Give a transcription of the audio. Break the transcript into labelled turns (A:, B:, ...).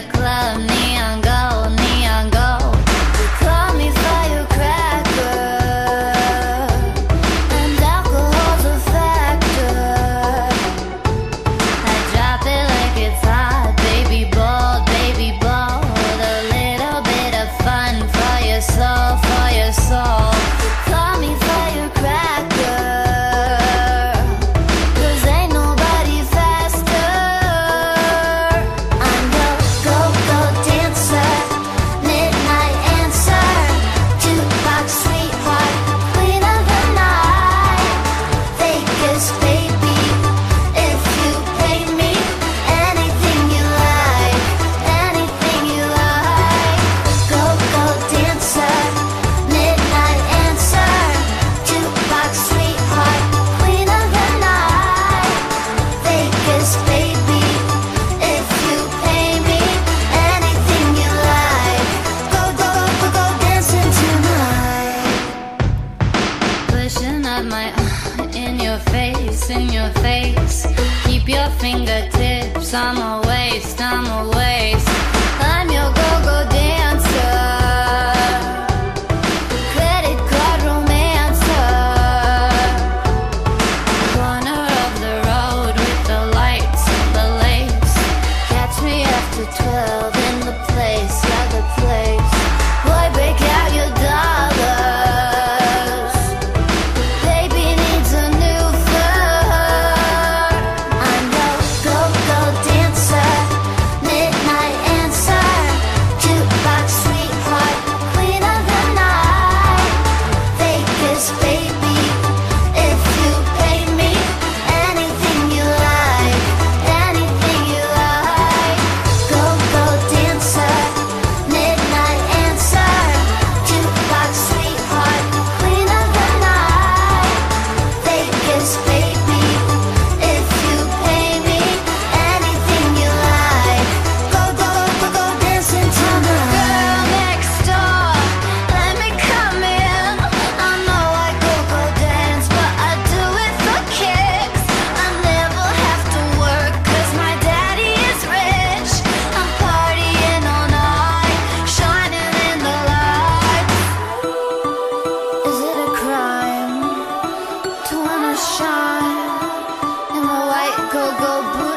A: the club face. Keep your fingertips. I'm a waste, I'm a waste. Coco Blue.